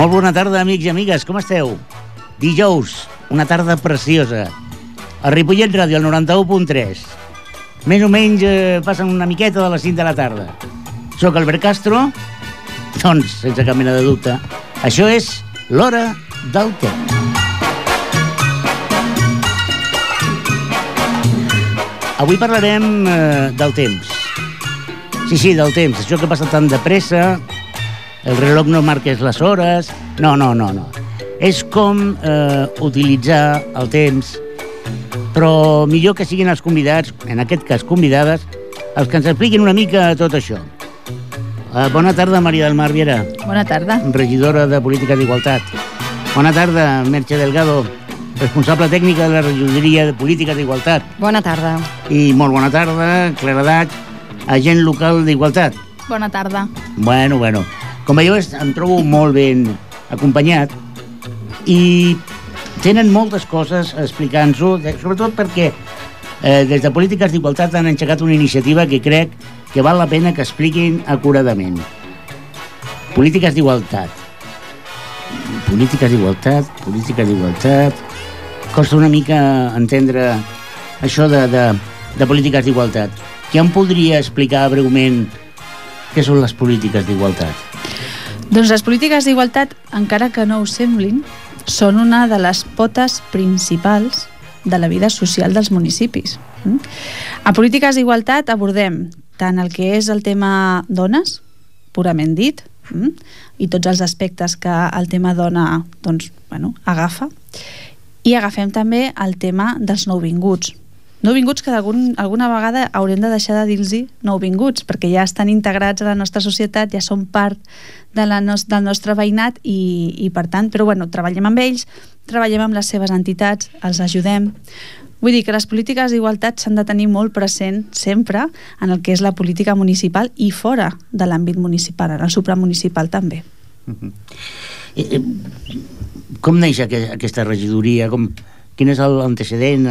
Molt bona tarda, amics i amigues, com esteu? Dijous, una tarda preciosa. A Ripollet Ràdio, al 91.3. Més o menys eh, passen una miqueta de les 5 de la tarda. Soc Albert Castro, doncs, sense cap mena de dubte, això és l'hora del temps. Avui parlarem eh, del temps. Sí, sí, del temps. Això que passa tan de pressa, el reloj no marques les hores... No, no, no, no. És com eh, utilitzar el temps, però millor que siguin els convidats, en aquest cas convidades, els que ens expliquin una mica tot això. Uh, bona tarda, Maria del Mar Viera, Bona tarda. regidora de Política d'Igualtat. Bona tarda, Merche Delgado, responsable tècnica de la regidoria de Política d'Igualtat. Bona tarda. I molt bona tarda, Claredat, agent local d'Igualtat. Bona tarda. Bueno, bueno. Com veieu, em trobo molt ben acompanyat i tenen moltes coses explicant-ho, de- sobretot perquè eh, des de Polítiques d'Igualtat han engegat una iniciativa que crec que val la pena que expliquin acuradament. Polítiques d'Igualtat. Polítiques d'Igualtat, polítiques d'Igualtat... Costa una mica entendre això de, de, de polítiques d'igualtat. Qui em podria explicar breument què són les polítiques d'igualtat? Doncs les polítiques d'igualtat, encara que no ho semblin, són una de les potes principals de la vida social dels municipis. Mm? A polítiques d'igualtat abordem tant el que és el tema dones, purament dit, mm? i tots els aspectes que el tema dona doncs, bueno, agafa, i agafem també el tema dels nouvinguts. Nouvinguts que algun, alguna vegada haurem de deixar de dir-los nouvinguts, perquè ja estan integrats a la nostra societat, ja són part de la nos del nostre veïnat i, i per tant, però bueno, treballem amb ells, treballem amb les seves entitats, els ajudem. Vull dir que les polítiques d'igualtat s'han de tenir molt present sempre en el que és la política municipal i fora de l'àmbit municipal, en el supramunicipal també. Eh, eh, Com neix aqu- aquesta regidoria? Com, quin és l'antecedent,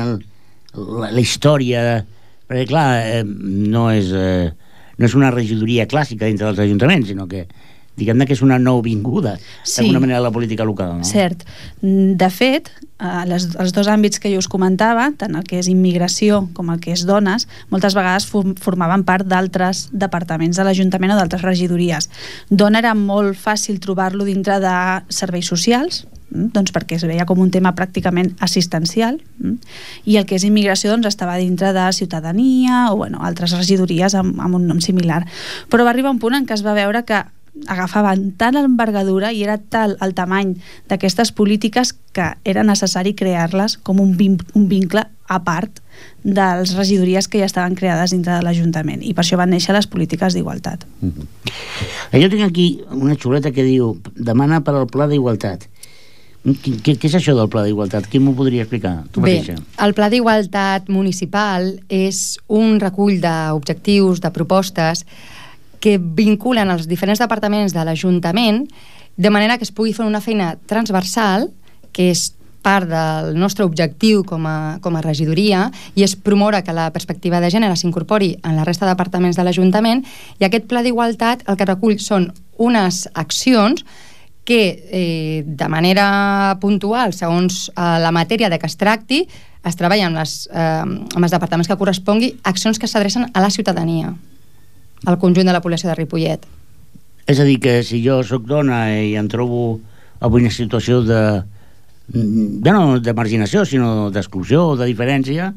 la, la història? Perquè, clar, eh, no, és, eh, no és una regidoria clàssica dintre dels ajuntaments, sinó que diguem-ne que és una nouvinguda Sí. d'alguna manera a la política local, no? Cert. Mm, De fet, eh, les, els dos àmbits que jo us comentava, tant el que és immigració com el que és dones, moltes vegades for- formaven part d'altres departaments de l'Ajuntament o d'altres regidories. Dona era molt fàcil trobar-lo dintre de serveis socials, mm, doncs perquè es veia com un tema pràcticament assistencial, mm, i el que és immigració doncs, estava dintre de ciutadania o bueno, altres regidories amb, amb un nom similar. Però va arribar un punt en què es va veure que agafaven tant l'envergadura i era tal el tamany d'aquestes polítiques que era necessari crear-les com un, vin un vincle a part de les regidories que ja estaven creades dintre de l'Ajuntament i per això van néixer les polítiques d'igualtat. Eh, Jo tinc aquí una xuleta que diu demana per al pla d'igualtat. Què, què, què és això del pla d'igualtat? Qui m'ho podria explicar? Tu Bé, mateixa. el Pla d'Igualtat Municipal és un recull d'objectius, de propostes que vinculen els diferents departaments de l'Ajuntament de manera que es pugui fer una feina transversal, que és part del nostre objectiu com a, com a regidoria i és promoure que la perspectiva de gènere s'incorpori en la resta de departaments de l'Ajuntament i aquest pla d'igualtat el que recull són unes accions que eh, de manera puntual, segons eh, la matèria de què es tracti, es treballa amb, les, eh, amb els departaments que correspongui, accions que s'adrecen a la ciutadania, al conjunt de la població de Ripollet. És a dir, que si jo sóc dona i em trobo avui en una situació de bé, no de marginació, sinó d'exclusió o de diferència,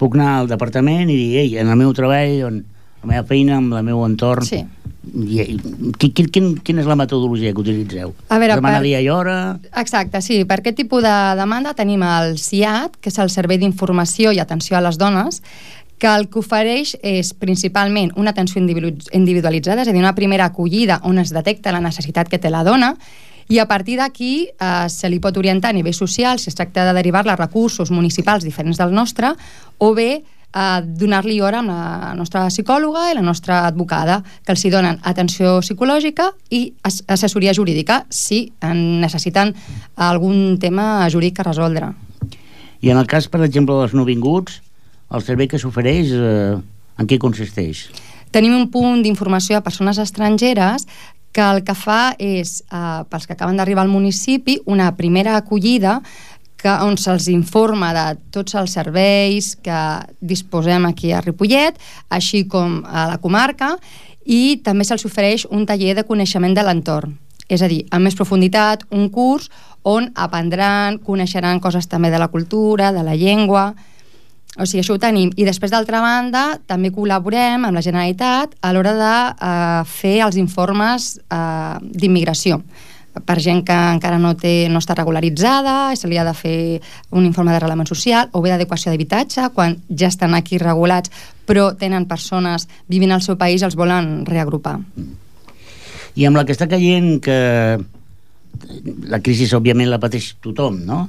puc anar al departament i dir, ei, en el meu treball, en la meva feina, amb el meu entorn... Sí. I, quin, quin, quin, quina és la metodologia que utilitzeu? A veure, Demanar per- dia i hora... Exacte, sí. Per aquest tipus de demanda tenim el CIAT, que és el Servei d'Informació i Atenció a les Dones, que el que ofereix és principalment una atenció individu- individualitzada, és a dir, una primera acollida on es detecta la necessitat que té la dona, i a partir d'aquí eh, se li pot orientar a nivell social si es tracta de derivar-la a recursos municipals diferents del nostre o bé eh, donar-li hora amb la nostra psicòloga i la nostra advocada, que els hi donen atenció psicològica i as assessoria jurídica si en necessiten algun tema jurídic a resoldre. I en el cas, per exemple, dels nouvinguts, el servei que s'ofereix, eh, en què consisteix? Tenim un punt d'informació a persones estrangeres que el que fa és, eh, pels que acaben d'arribar al municipi, una primera acollida que, on se'ls informa de tots els serveis que disposem aquí a Ripollet, així com a la comarca, i també se'ls ofereix un taller de coneixement de l'entorn. És a dir, amb més profunditat, un curs on aprendran, coneixeran coses també de la cultura, de la llengua, o sigui, això ho tenim. I després, d'altra banda, també col·laborem amb la Generalitat a l'hora de eh, fer els informes eh, d'immigració per gent que encara no, té, no està regularitzada, se li ha de fer un informe d'arrelament social o bé d'adequació d'habitatge, quan ja estan aquí regulats però tenen persones vivint al seu país els volen reagrupar. I amb la que està caient que la crisi òbviament la pateix tothom, no?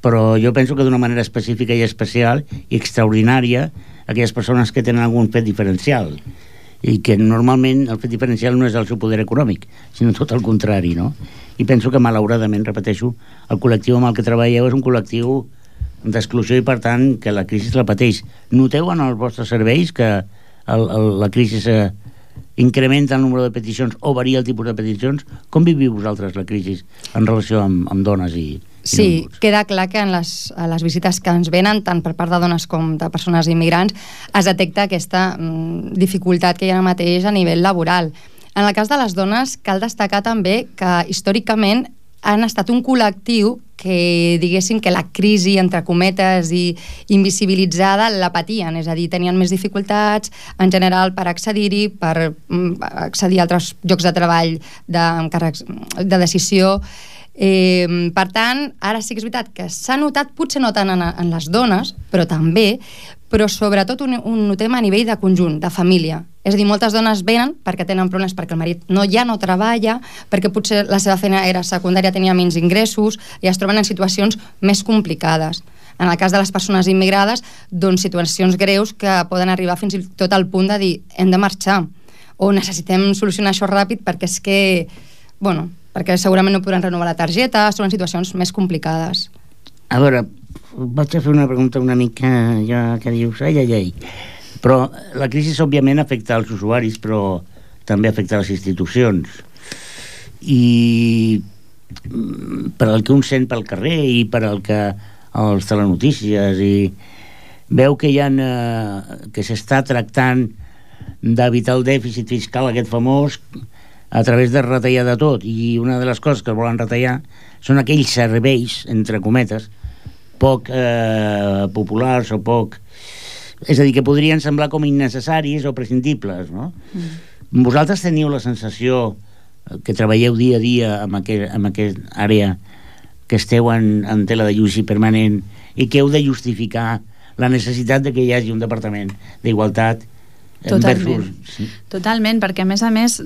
Però jo penso que d'una manera específica i especial i extraordinària aquelles persones que tenen algun fet diferencial i que normalment el fet diferencial no és el seu poder econòmic, sinó tot el contrari, no? I penso que, malauradament, repeteixo, el col·lectiu amb el que treballeu és un col·lectiu d'exclusió i, per tant, que la crisi la pateix. Noteu en els vostres serveis que el, el, la crisi incrementa el número de peticions o varia el tipus de peticions? Com viviu vosaltres la crisi en relació amb, amb dones i, Sí, queda clar que en les, a les visites que ens venen, tant per part de dones com de persones immigrants, es detecta aquesta mm, dificultat que hi ha ara mateix a nivell laboral. En el cas de les dones, cal destacar també que històricament han estat un col·lectiu que diguéssim que la crisi, entre cometes, i invisibilitzada la patien, és a dir, tenien més dificultats en general per accedir-hi, per mm, accedir a altres llocs de treball de, de decisió, Eh, per tant, ara sí que és veritat que s'ha notat, potser no tant en, en les dones, però també, però sobretot un, un notem a nivell de conjunt, de família. És a dir, moltes dones venen perquè tenen problemes perquè el marit no, ja no treballa, perquè potser la seva feina era secundària, tenia menys ingressos, i es troben en situacions més complicades. En el cas de les persones immigrades, doncs situacions greus que poden arribar fins i tot al punt de dir hem de marxar o necessitem solucionar això ràpid perquè és que, bueno, perquè segurament no podran renovar la targeta, són situacions més complicades. A veure, vaig a fer una pregunta una mica ja que dius, ai, ai, ai. Però la crisi òbviament afecta els usuaris, però també afecta les institucions. I mm, per al que un sent pel carrer i per al que els telenotícies i veu que hi ha eh, que s'està tractant d'evitar el dèficit fiscal aquest famós a través de retallar de tot i una de les coses que volen retallar són aquells serveis, entre cometes poc eh, populars o poc és a dir, que podrien semblar com innecessaris o prescindibles no? Mm. vosaltres teniu la sensació que treballeu dia a dia amb aquest, amb aquest àrea que esteu en, en tela de lluci permanent i que heu de justificar la necessitat de que hi hagi un departament d'igualtat Totalment. Versus, sí. Totalment, perquè a més a més,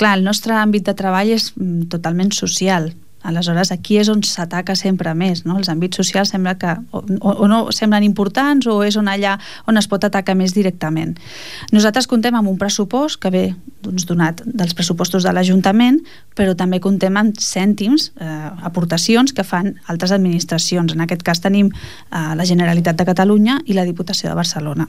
clar, el nostre àmbit de treball és mm, totalment social. Aleshores, aquí és on s'ataca sempre més, no? Els àmbits socials sembla que o, o no semblen importants o és on allà on es pot atacar més directament. Nosaltres contem amb un pressupost que ve doncs, donat dels pressupostos de l'Ajuntament, però també contem amb cèntims, eh, aportacions que fan altres administracions. En aquest cas tenim eh, la Generalitat de Catalunya i la Diputació de Barcelona.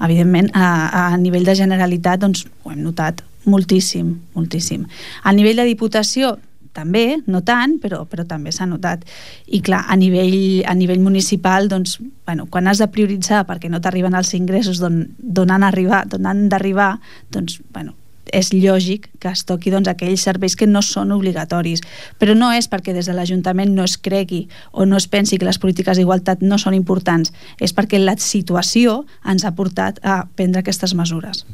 Evidentment, a, a nivell de Generalitat doncs, ho hem notat moltíssim, moltíssim. A nivell de Diputació també, no tant, però, però també s'ha notat. I clar, a nivell, a nivell municipal, doncs, bueno, quan has de prioritzar perquè no t'arriben els ingressos d'on han, arribat, han d'arribar, doncs, bueno, és lògic que es toqui doncs, aquells serveis que no són obligatoris. Però no és perquè des de l'Ajuntament no es cregui o no es pensi que les polítiques d'igualtat no són importants, és perquè la situació ens ha portat a prendre aquestes mesures.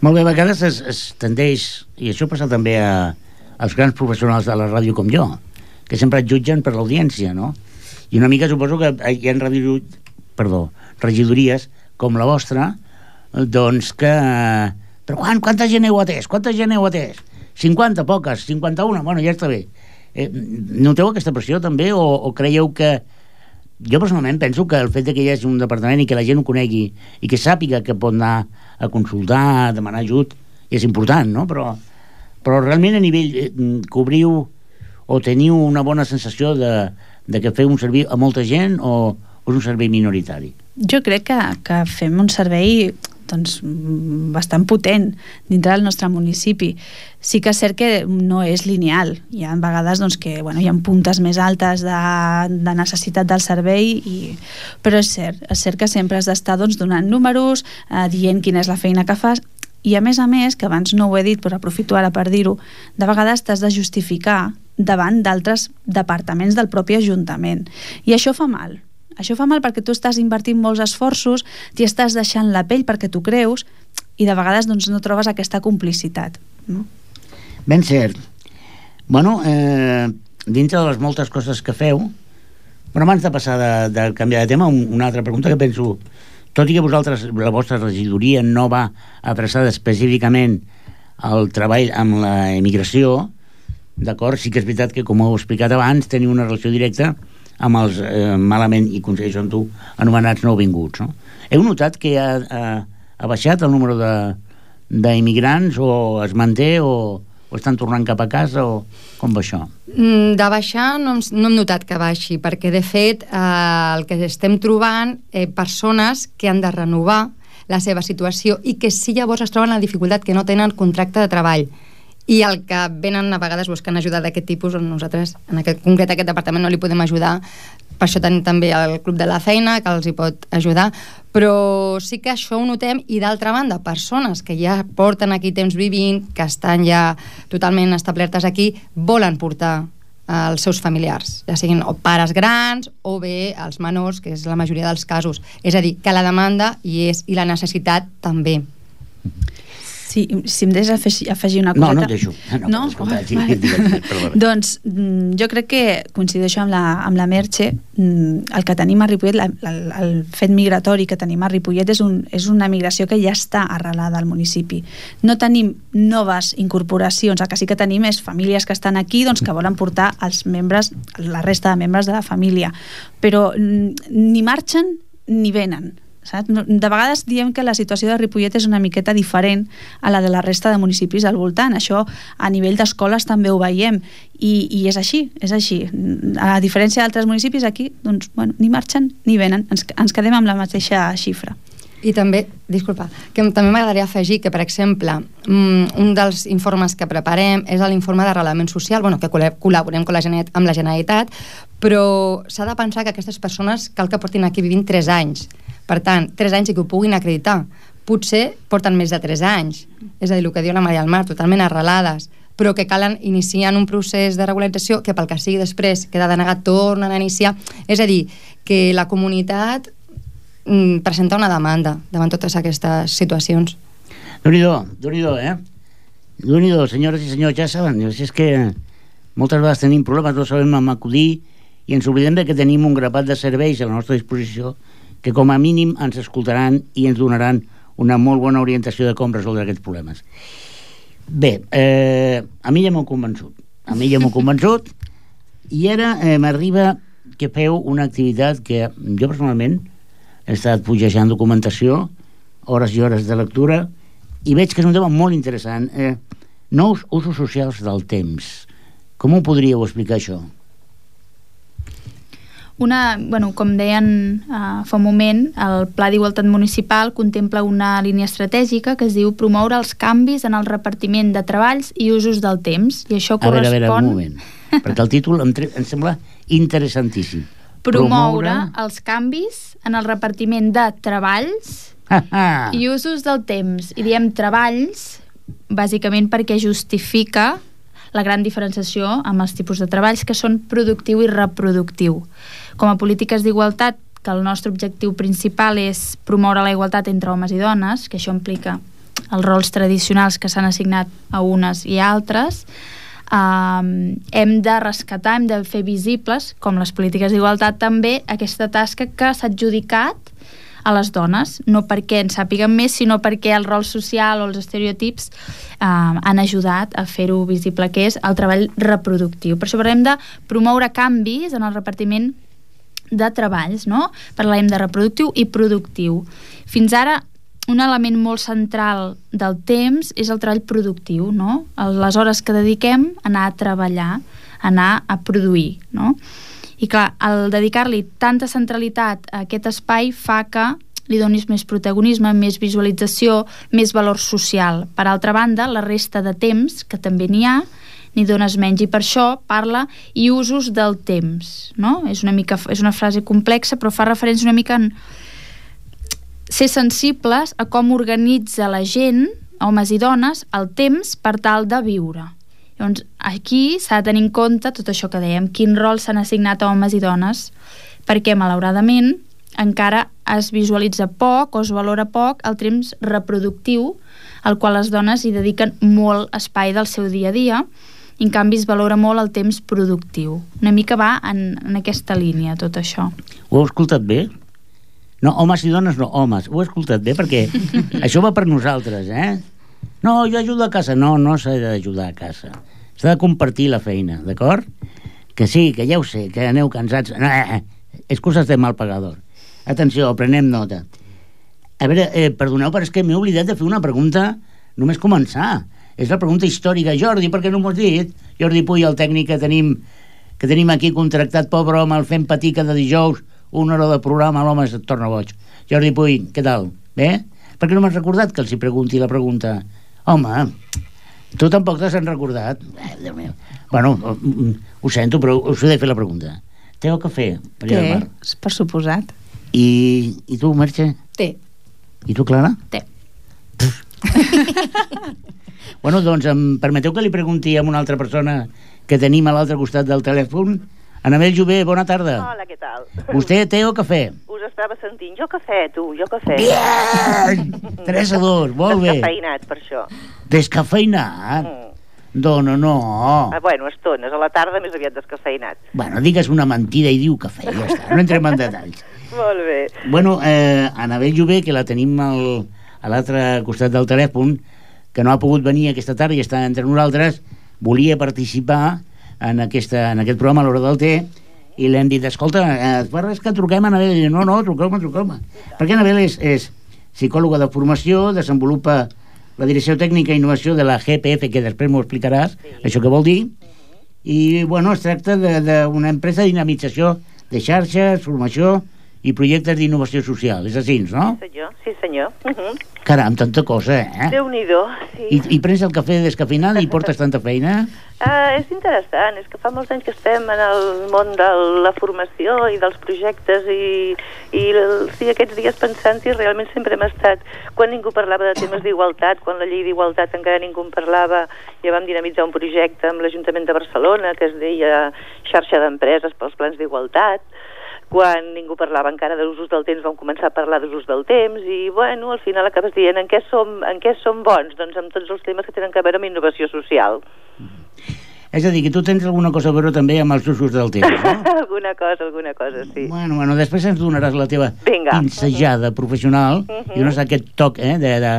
Molt bé, a vegades es, es tendeix, i això passa també a, els grans professionals de la ràdio com jo, que sempre et jutgen per l'audiència, no? I una mica suposo que hi ha ràdio, perdó, regidories com la vostra, doncs que... Però quan, quanta gent heu atès? Quanta gent heu atès? 50, poques, 51, bueno, ja està bé. Eh, noteu aquesta pressió també o, o creieu que... Jo personalment penso que el fet que hi hagi un departament i que la gent ho conegui i que sàpiga que pot anar a consultar, a demanar ajut, és important, no? Però però realment a nivell eh, cobriu o teniu una bona sensació de, de que feu un servei a molta gent o, o és un servei minoritari? Jo crec que, que fem un servei doncs, bastant potent dintre del nostre municipi. Sí que és cert que no és lineal. Hi ha vegades doncs, que bueno, hi ha puntes més altes de, de necessitat del servei, i, però és cert, és cert que sempre has d'estar doncs, donant números, eh, dient quina és la feina que fas, i a més a més, que abans no ho he dit, però aprofito ara per dir-ho, de vegades t'has de justificar davant d'altres departaments del propi Ajuntament. I això fa mal, això fa mal perquè tu estàs invertint molts esforços, t'hi estàs deixant la pell perquè tu creus i de vegades doncs, no trobes aquesta complicitat. No? Ben cert. Bueno, eh, dintre de les moltes coses que feu, però abans de passar de, de canviar de tema, una altra pregunta que penso, tot i que vosaltres, la vostra regidoria no va adreçada específicament al treball amb la immigració, d'acord, sí que és veritat que, com heu explicat abans, teniu una relació directa amb els eh, malament, i coincideixo amb tu, anomenats nouvinguts. No? Heu notat que ha, ha, ha baixat el número d'immigrants o es manté o, o estan tornant cap a casa o com va això? Mm, de baixar no, no hem notat que baixi, perquè de fet eh, el que estem trobant eh, persones que han de renovar la seva situació i que sí llavors es troben la dificultat que no tenen contracte de treball i el que venen a vegades buscant ajuda d'aquest tipus, on nosaltres, en aquest concret aquest departament, no li podem ajudar, per això tenim també el Club de la Feina, que els hi pot ajudar, però sí que això ho notem, i d'altra banda, persones que ja porten aquí temps vivint, que estan ja totalment establertes aquí, volen portar els seus familiars, ja siguin o pares grans o bé els menors, que és la majoria dels casos. És a dir, que la demanda hi és i la necessitat també. Sí, si em deixes afegir, afegir una coseta... No, no deixo. No? no? Escolta, sí, vale. doncs mm, jo crec que coincideixo amb la, amb la Merche. Mm, el que tenim a Ripollet, la, el, el fet migratori que tenim a Ripollet és, un, és una migració que ja està arrelada al municipi. No tenim noves incorporacions, el que sí que tenim és famílies que estan aquí doncs, que volen portar els membres, la resta de membres de la família. Però mm, ni marxen ni venen Saps? De vegades diem que la situació de Ripollet és una miqueta diferent a la de la resta de municipis al voltant. Això a nivell d'escoles també ho veiem i, i és així, és així. A diferència d'altres municipis aquí, doncs, bueno, ni marxen ni venen, ens, ens quedem amb la mateixa xifra. I també, disculpa, que també m'agradaria afegir que, per exemple, mm, un dels informes que preparem és l'informe d'arrelament social, bueno, que col·laborem amb la, amb la Generalitat, però s'ha de pensar que aquestes persones cal que portin aquí vivint 3 anys per tant, 3 anys i que ho puguin acreditar. Potser porten més de 3 anys. És a dir, el que diu la Maria del Mar, totalment arrelades però que calen iniciar un procés de regularització que pel que sigui després queda denegat, tornen a iniciar. És a dir, que la comunitat mm, presenta una demanda davant totes aquestes situacions. Déu-n'hi-do, déu nhi eh? déu nhi senyores i senyors, ja saben, és que moltes vegades tenim problemes, no sabem amb acudir i ens oblidem de que tenim un grapat de serveis a la nostra disposició que com a mínim ens escoltaran i ens donaran una molt bona orientació de com resoldre aquests problemes. Bé, eh, a mi ja m'ho convençut. A mi ja m'ho convençut i ara eh, m'arriba que feu una activitat que jo personalment he estat pujejant documentació, hores i hores de lectura, i veig que és un tema molt interessant. Eh, nous usos socials del temps. Com ho podríeu explicar, això? Una, bueno, com deien uh, fa un moment, el Pla d'Igualtat Municipal contempla una línia estratègica que es diu promoure els canvis en el repartiment de treballs i usos del temps. I això correspon... A veure, a veure, un moment. perquè el títol em, em sembla interessantíssim. Promoure, promoure els canvis en el repartiment de treballs i usos del temps. I diem treballs bàsicament perquè justifica la gran diferenciació amb els tipus de treballs que són productiu i reproductiu. Com a polítiques d'igualtat, que el nostre objectiu principal és promoure la igualtat entre homes i dones, que això implica els rols tradicionals que s'han assignat a unes i a altres, eh, hem de rescatar, hem de fer visibles, com les polítiques d'igualtat també, aquesta tasca que s'ha adjudicat a les dones, no perquè en sàpiguen més, sinó perquè el rol social o els estereotips eh, han ajudat a fer-ho visible, que és el treball reproductiu. Per això parlem de promoure canvis en el repartiment de treballs, no? Parlem de reproductiu i productiu. Fins ara, un element molt central del temps és el treball productiu, no? Les hores que dediquem a anar a treballar, a anar a produir, no? I clar, el dedicar-li tanta centralitat a aquest espai fa que li donis més protagonisme, més visualització, més valor social. Per altra banda, la resta de temps, que també n'hi ha, ni dones menys, i per això parla i usos del temps, no? És una, mica, és una frase complexa, però fa referència una mica en ser sensibles a com organitza la gent, homes i dones, el temps per tal de viure. Llavors, aquí s'ha de tenir en compte tot això que dèiem, quin rol s'han assignat a homes i dones, perquè, malauradament, encara es visualitza poc o es valora poc el temps reproductiu al qual les dones hi dediquen molt espai del seu dia a dia i en canvi es valora molt el temps productiu. Una mica va en, en aquesta línia tot això. Ho heu escoltat bé? No, homes i dones no, homes. Ho he escoltat bé perquè això va per nosaltres, eh? No, jo ajudo a casa. No, no s'ha d'ajudar a casa. S'ha de compartir la feina, d'acord? Que sí, que ja ho sé, que aneu cansats. No, eh, eh, excuses de mal pagador. Atenció, prenem nota. A veure, eh, perdoneu, però és que m'he oblidat de fer una pregunta només començar. És la pregunta històrica. Jordi, per què no m'ho has dit? Jordi Puy, el tècnic que tenim, que tenim aquí contractat, pobre home, el fem patir cada dijous, una hora de programa, l'home es torna boig. Jordi Puy, què tal? Bé? Per què no m'has recordat que els hi pregunti la pregunta? Home, tu tampoc t'has recordat? Eh, Déu meu. Bueno, ho sento, però us he de fer la pregunta. Té o cafè? Té, per suposat. I, i tu, Merche? Té. I tu, Clara? Té. Bueno, doncs em permeteu que li pregunti a una altra persona que tenim a l'altre costat del telèfon. Anabel Jové, bona tarda. Hola, què tal? Vostè té o cafè? Us estava sentint. Jo cafè, tu, jo cafè. Bien! 3 a 2, molt bé. Descafeinat, per això. Descafeinat? Mm. Dona, no. Ah, bueno, estones. A la tarda més aviat descafeinat. Bueno, digues una mentida i diu cafè, ja està. No entrem en detalls. Molt bé. Bueno, eh, Anabel Jové, que la tenim al, a l'altre costat del telèfon, que no ha pogut venir aquesta tarda i està entre nosaltres, volia participar en, aquesta, en aquest programa a l'hora del té i l'hem dit, escolta, eh, per res que truquem a Anabel? I no, no, truqueu-me, truqueu-me. Perquè Anabel és, és psicòloga de formació, desenvolupa la Direcció Tècnica i Innovació de la GPF, que després m'ho explicaràs, sí. això què vol dir, i, bueno, es tracta d'una empresa de dinamització de xarxes, formació i projectes d'innovació social. És així, no? Sí, senyor. Sí, senyor. Uh -huh. Caram, tanta cosa, eh? Déu-n'hi-do, sí. I, I prens el cafè descafeinat i portes tanta feina? Uh, és interessant, és que fa molts anys que estem en el món de la formació i dels projectes i, i sí, aquests dies pensant-hi realment sempre hem estat, quan ningú parlava de temes d'igualtat, quan la llei d'igualtat encara ningú en parlava, ja vam dinamitzar un projecte amb l'Ajuntament de Barcelona que es deia xarxa d'empreses pels plans d'igualtat, quan ningú parlava encara de l'usos del temps vam començar a parlar d'usos del temps i bueno, al final acabes dient en què som, en què som bons? Doncs amb tots els temes que tenen a veure amb innovació social. És a dir, que tu tens alguna cosa a veure també amb els usos del temps, no? alguna cosa, alguna cosa, sí. Bueno, bueno, després ens donaràs la teva Vinga. pinsejada uh -huh. professional uh -huh. i dones aquest toc, eh, de... de...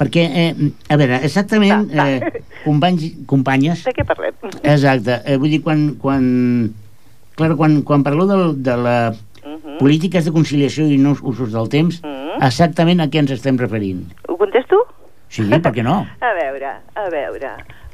Perquè, eh, a veure, exactament, Va, va. eh, companys, companyes... De què parlem? Exacte, eh, vull dir, quan, quan, clar, quan, quan parlo de, de la Uh -huh. polítiques de conciliació i no usos del temps, Uh -huh. exactament a què ens estem referint? Ho contesto? Sí, per què no? A veure, a veure...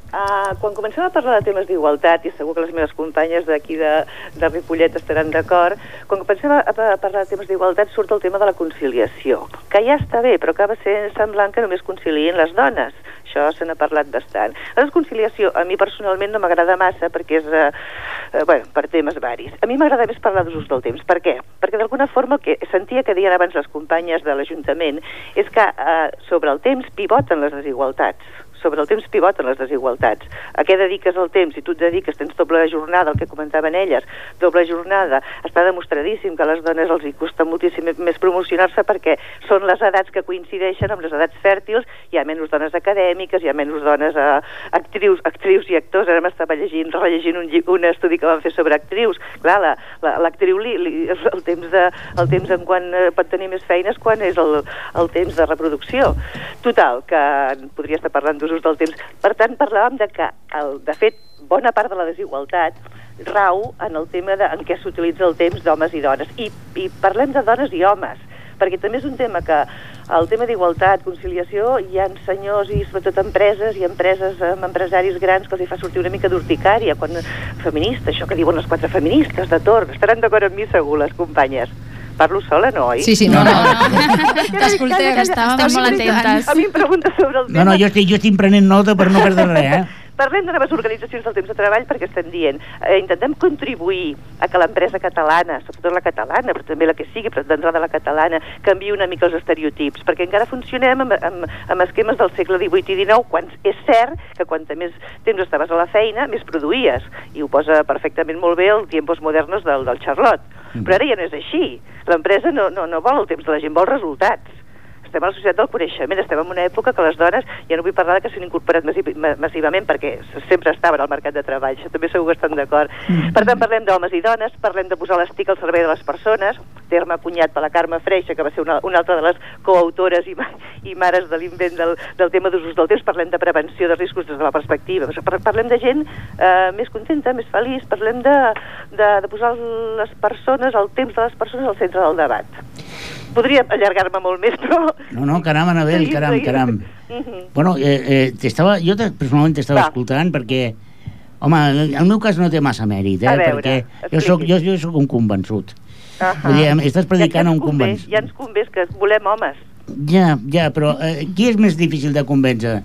Uh, quan comencem a parlar de temes d'igualtat, i segur que les meves companyes d'aquí de, de Ripollet estaran d'acord, quan comencem a, a parlar de temes d'igualtat surt el tema de la conciliació, que ja està bé, però acaba sent semblant que només concilien les dones. Això se n'ha parlat bastant. La desconciliació a mi personalment no m'agrada massa perquè és, eh, eh, bueno, per temes varis. A mi m'agrada més parlar d'usos del temps. Per què? Perquè d'alguna forma el que sentia que deien abans les companyes de l'Ajuntament és que eh, sobre el temps pivoten les desigualtats sobre el temps pivoten les desigualtats. A què dediques el temps? Si tu et dediques, tens doble jornada, el que comentaven elles, doble jornada, està demostradíssim que a les dones els hi costa moltíssim més promocionar-se perquè són les edats que coincideixen amb les edats fèrtils, hi ha menys dones acadèmiques, hi ha menys dones eh, actrius, actrius i actors, ara m'estava llegint, rellegint un, un estudi que van fer sobre actrius, clar, la- la- l'actriu, li, li, el temps, de, el temps en quan eh, pot tenir més feines quan és el, el temps de reproducció. Total, que podria estar parlant d'usos del temps. Per tant, parlàvem de que, el, de fet, bona part de la desigualtat rau en el tema de, en què s'utilitza el temps d'homes i dones. I, I parlem de dones i homes, perquè també és un tema que el tema d'igualtat, conciliació, hi ha senyors i sobretot empreses i empreses amb empresaris grans que els hi fa sortir una mica d'urticària, quan feminista, això que diuen les quatre feministes de torn, estaran d'acord amb mi segur les companyes. Parlo sola, no, oi? Sí, sí, no, no, no. T'escoltem, estàvem molt atentes. A mi em pregunta sobre el tema. No, no, jo estic, jo estic prenent nota per no perdre res, eh? Parlem de noves organitzacions del temps de treball perquè estem dient, eh, intentem contribuir a que l'empresa catalana, sobretot la catalana, però també la que sigui, però d'entrada la catalana, canvi una mica els estereotips, perquè encara funcionem amb, amb, amb esquemes del segle XVIII i XIX, quan és cert que quanta més temps estaves a la feina, més produïes, i ho posa perfectament molt bé el Tiempos Modernos del, del Charlotte. Però ara ja no és així. L'empresa no, no, no vol el temps de la gent, vol resultats estem a la societat del coneixement, estem en una època que les dones, ja no vull parlar de que s'han incorporat massi ma- massivament perquè sempre estaven al mercat de treball, això també segur que estan d'acord. Per tant, parlem d'homes i dones, parlem de posar l'estic al servei de les persones, terme acunyat per la Carme Freixa, que va ser una, una altra de les coautores i, ma i mares de l'invent del, del tema d'usos del temps, parlem de prevenció de riscos des de la perspectiva, Par- parlem de gent eh, més contenta, més feliç, parlem de, de, de posar les persones, el temps de les persones al centre del debat. Podria allargar-me molt més, però... No, no, caram, Anabel, Seguim, caram, seguim. caram. Mhm. Bueno, eh, eh, t'estava, jo te- personalment t'estava Va. escoltant perquè, home, el, el meu cas no té massa mèrit, eh? A veure, perquè jo soc, jo, jo soc un convençut. Ahà. Vull dir, estàs predicant ja, un convenç- Ja ens convé que volem homes. Ja, ja, però eh, qui és més difícil de convèncer?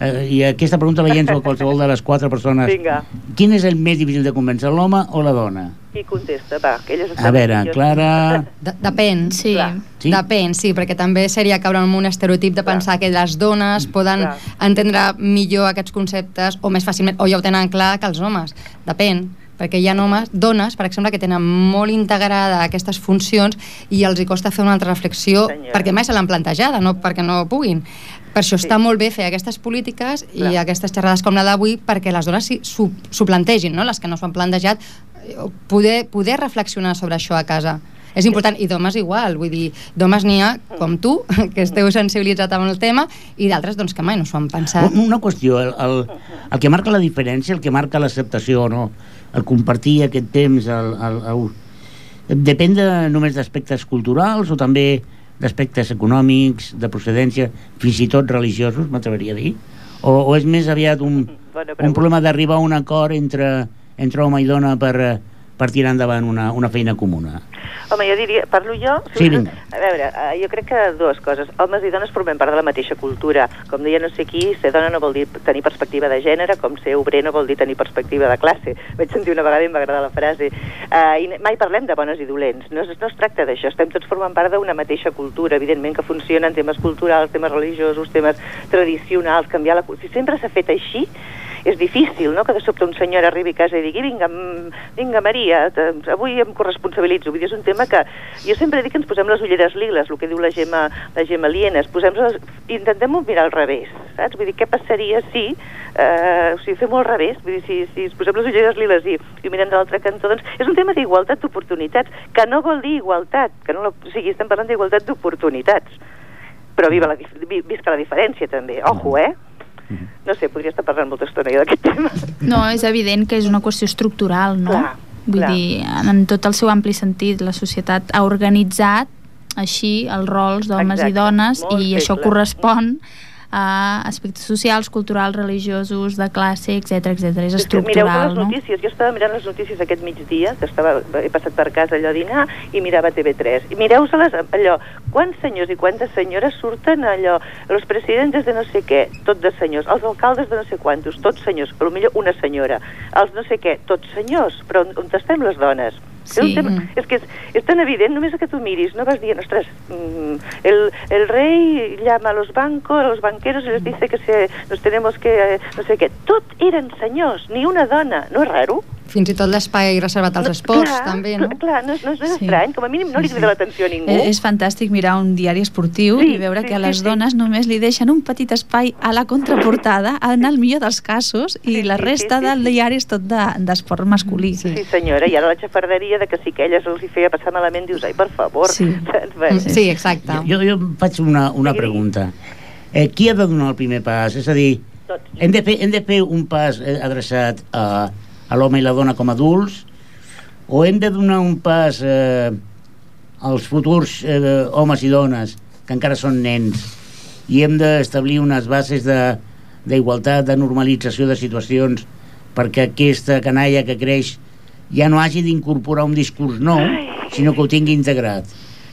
Eh, I aquesta pregunta la llenço a qualsevol de les quatre persones. Vinga. Quin és el més difícil de convèncer, l'home o la dona? Qui contesta? Va, que elles A veure, Clara... De Depèn. Sí. Clar. Sí? Depèn, sí, perquè també seria caure en un estereotip de pensar que les dones poden Clar. entendre millor aquests conceptes o més fàcilment, o ja ho tenen clar que els homes. Depèn perquè hi ha homes, dones, per exemple, que tenen molt integrada aquestes funcions i els hi costa fer una altra reflexió Senyora. perquè mai se l'han plantejada, no perquè no puguin. Per això Sí. està molt bé fer aquestes polítiques i Clar. aquestes xerrades com la d'avui perquè les dones s'ho plantegin, no? les que no s'ho han plantejat, eh, poder, poder reflexionar sobre això a casa. És important, i d'homes igual, vull dir, d'homes n'hi ha, com tu, que esteu sensibilitzat amb el tema, i d'altres doncs, que mai no s'ho han pensat. Un- Una qüestió, el, el, el que marca la diferència, el que marca l'acceptació o no, el compartir aquest temps, el, el, el, depèn de, només d'aspectes culturals o també d'aspectes econòmics, de procedència, fins i tot religiosos, m'atreveria a dir? O, o és més aviat un, un problema d'arribar a un acord entre, entre home i dona per, eh, per tirar endavant una, una feina comuna? Home, jo diria, parlo jo? Sí, vinga. A veure, eh, jo crec que dues coses. Homes i dones formem part de la mateixa cultura. Com deia no sé qui, ser dona no vol dir tenir perspectiva de gènere, com ser obrer no vol dir tenir perspectiva de classe. Vaig sentir una vegada i em va agradar la frase. Uh, I mai parlem de bones i dolents. No, no es tracta d'això. Estem tots formant part d'una mateixa cultura, evidentment que funcionen temes culturals, temes religiosos, temes tradicionals, canviar la... Si sempre s'ha fet així, és difícil, no?, que de sobte un senyor arribi a casa i digui vinga, mm, vinga Maria, avui em corresponsabilitzo. Vull dir, és un tema que jo sempre dic que ens posem les ulleres liles, el que diu la Gemma, la Gemma Lienes, posem les, intentem mirar al revés, saps? Vull dir, què passaria si, eh, o sigui, fem-ho al revés, vull dir, si, si ens posem les ulleres liles i, i mirem de l'altre cantó, doncs és un tema d'igualtat d'oportunitats, que no vol dir igualtat, que no o sigui, estem parlant d'igualtat d'oportunitats, però viva la, visca la diferència també, ojo, eh? No sé, podria estar parlant molta estona jo d'aquest tema. No, és evident que és una qüestió estructural, no? Clar, Vull clar. dir, en, tot el seu ampli sentit, la societat ha organitzat així els rols d'homes i dones molt i això feble. correspon a aspectes socials, culturals, religiosos, de classe, etc etc. És que mireu estructural, les no? notícies, jo estava mirant les notícies aquest migdia, que estava, he passat per casa allò a dinar, i mirava TV3. I mireu-se-les allò, quants senyors i quantes senyores surten allò, els presidents de no sé què, tot de senyors, els alcaldes de no sé quantos, tots senyors, potser una senyora, els no sé què, tots senyors, però on, on estem les dones? Sí. tema, és que és, és tan evident, només que tu miris, no vas dient, ostres, mm, el, el rei llama a los bancos, a los banqueros y les dice que se, nos tenemos que, eh, no sé què, tot eren senyors, ni una dona, no és raro? Fins i tot l'espai reservat als No, esports, clar, també, no? Clar, no, és- no, és- no és Sí. estrany, com a mínim no li crida l'atenció a ningú. Eh, És fantàstic mirar un diari esportiu Sí, i veure sí, que a sí, les sí. dones només li deixen un petit espai a la contraportada, en el millor dels casos, i Sí, la sí, resta sí, sí, del sí. diari és tot de- d'esport masculí. Sí. Sí, senyora, i ara la xafarderia de que si que elles els hi feia passar malament, dius, ai, per favor. Sí. Sí, exacte. Jo, jo em faig una, una Sí. pregunta. Eh, qui ha de donar el primer pas? És a dir, Tots. hem de fer, hem de fer un pas eh, adreçat a, a l'home i la dona com a adults o hem de donar un pas eh, als futurs eh, homes i dones que encara són nens i hem d'establir unes bases d'igualtat, de, de normalització de situacions perquè aquesta canalla que creix ja no hagi d'incorporar un discurs nou, sinó que ho tingui integrat.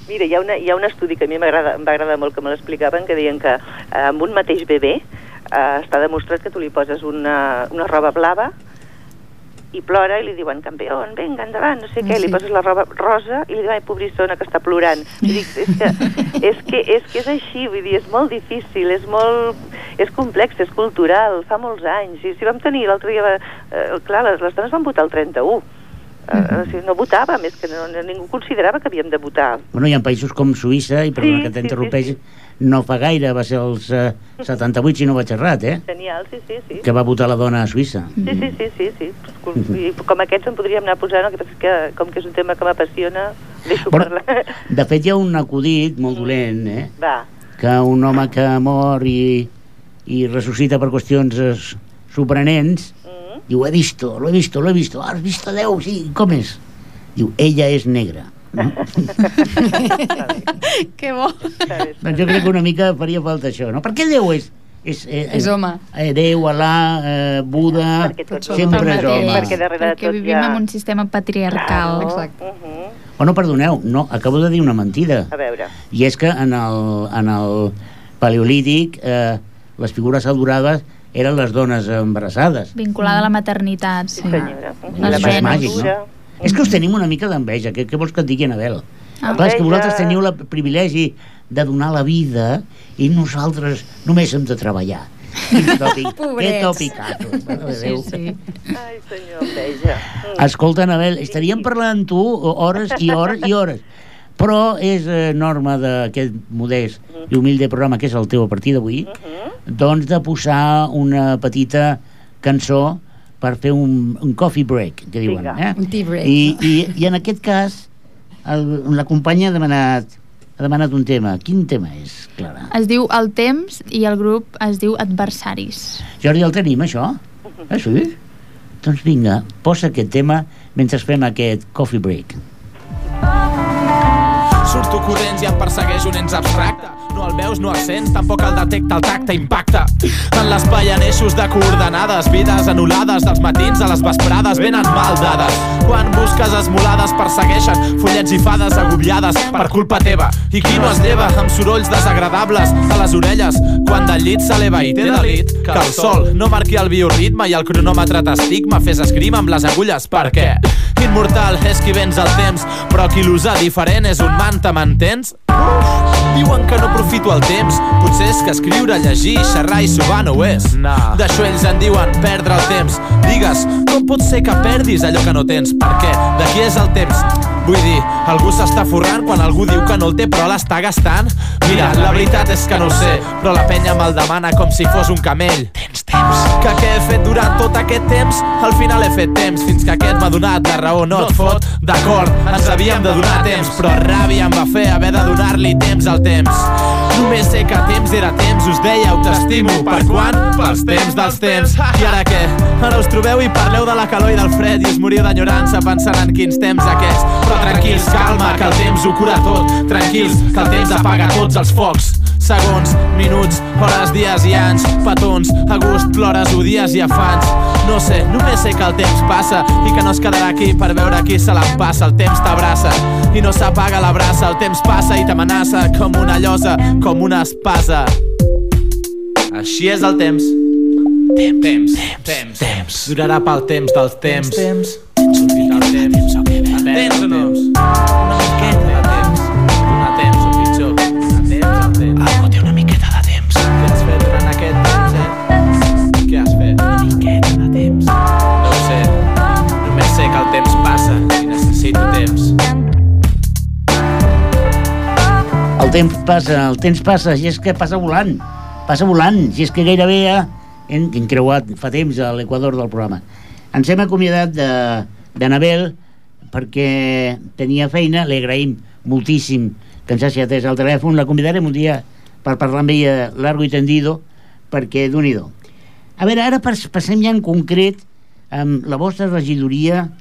Mira, hi ha, una, hi ha un estudi que a mi em va agradar molt que me l'explicaven, que deien que eh, amb un mateix bebè eh, està demostrat que tu li poses una, una roba blava i plora i li diuen, campió, vinga, endavant, no sé què, Sí. li poses la roba rosa i li diuen, ai, pobrissona, que està plorant. I dic, és que, és que, és que és així, vull dir, és molt difícil, és molt... és complex, és cultural, fa molts anys. I si vam tenir l'altre dia, eh, clar, les, les dones van votar el 31, Uh, o sigui, no votàvem, és que no, ningú considerava que havíem de votar. Bueno, hi ha països com Suïssa, i perdona Sí, que sí, t'interrompeix, sí, no fa gaire, va ser els eh, 78, si no vaig errat, eh? Genial, sí, sí, sí. Que va votar la dona a Suïssa. Sí, sí, sí, sí, sí. I com aquests en podríem anar posant, el que passa és que com que és un tema que m'apassiona, deixo Bueno, parlar. De fet, hi ha un acudit molt dolent, eh? Va, que un home que mor i, i ressuscita per qüestions eh, sorprenents, mm, diu, he visto, lo he visto, lo he visto, has visto Déu, sí, com és? Diu, ella és negra. No? Que bo. està bé, està doncs jo crec que una mica faria falta això, no? Per què Déu és... És, eh, És home. Eh, Déu, Alà, eh, Buda, sempre és home. Perquè darrere de Perquè tot vivim ha- en un sistema patriarcal. Exacte. Uh -huh. Oh, no, perdoneu, no, acabo de dir una mentida. A veure, I és que en el, en el paleolític eh, les figures adorades eren les dones embarassades. Vinculada a la maternitat. sí, Sí. senyora. Les venes. màgic, no? És que us tenim una mica d'enveja. Què, què vols que et digui, Anabel? Ah. Clar, és que vosaltres teniu el privilegi de donar la vida i nosaltres només hem de treballar. Quin tòpic, que topicazo. Sí, sí. Ai, senyor, enveja. Mm. Escolta, Anabel, estaríem parlant amb tu hores i hores i hores. Però és eh, norma d'aquest modest i humilde programa que és el teu a partir d'avui, Mhm. doncs de posar una petita cançó per fer un, un coffee break, que diuen. Eh? Un tea break. I, i, I en aquest cas, el, la companya ha demanat, ha demanat un tema. Quin tema és, Clara? Es diu El Temps i el grup es diu Adversaris. Jordi, el tenim, això? Ah, sí? Doncs vinga, posa aquest tema mentre fem aquest coffee break. Surto corrents i em persegueix un ens abstracte. No el veus, no el sents, tampoc el detecta, el tacte impacta. En l'espai en eixos de coordenades, vides anul·lades dels matins a les vesprades, venen mal dades. Quan busques esmolades persegueixen fullets i fades agobiades per culpa teva. I qui no es lleva amb sorolls desagradables a les orelles quan del llit s'eleva i té delit que el sol no marqui el bioritme i el cronòmetre t'estigma fes esgrima amb les agulles. Per què? Immortal és qui vens el temps, però qui l'usa diferent és un manta, m'entens? Diuen que no aprofito el temps Potser és que escriure, llegir, xerrar i subar no ho és no. D'això ells en diuen perdre el temps Digues, com pot ser que perdis allò que no tens? Per què? De qui és el temps? Vull dir, algú s'està forrant quan algú diu que no el té però l'està gastant? Mira, la veritat és que no ho sé Però la penya me'l demana com si fos un camell Tens temps? Que què he fet durant tot aquest temps? Al final he fet temps fins que aquest m'ha donat la raó No et fot? D'acord, ens havíem de donar temps Però ràbia em va fer haver de donar-li temps al temps Només sé que temps era temps, us ho t'estimo Per quan? Pels temps dels temps. I ara què? Ara us trobeu i parleu de la calor i del fred I us moriu d'enyorança pensant en quins temps aquests. Però tranquils, calma, que el temps ho cura tot. Tranquils, que el temps apaga tots els focs Segons, minuts, hores, dies i anys Petons, a gust, plores, odies i afans No sé, només sé que el temps passa I que no es quedarà aquí per veure qui se l'empassa. El temps t'abraça i no s'apaga la braça El temps passa i t'amenaça com una llosa, com una espasa. Així és el temps. Temps, temps, temps, temps. Durarà pel temps dels temps. Temps, Sortit el temps. Tens o no? Una miqueta El temps passa, el temps passa, i és que passa volant, passa volant, i és que gairebé ja hem, hem creuat fa temps a l'equador del programa. Ens hem acomiadat de, d'Anabel perquè tenia feina, li agraïm moltíssim que ens hagi atès al telèfon, la convidarem un dia per parlar amb ella largo i tendido, perquè d'un i A veure, ara pas- passem ja en concret amb la vostra regidoria,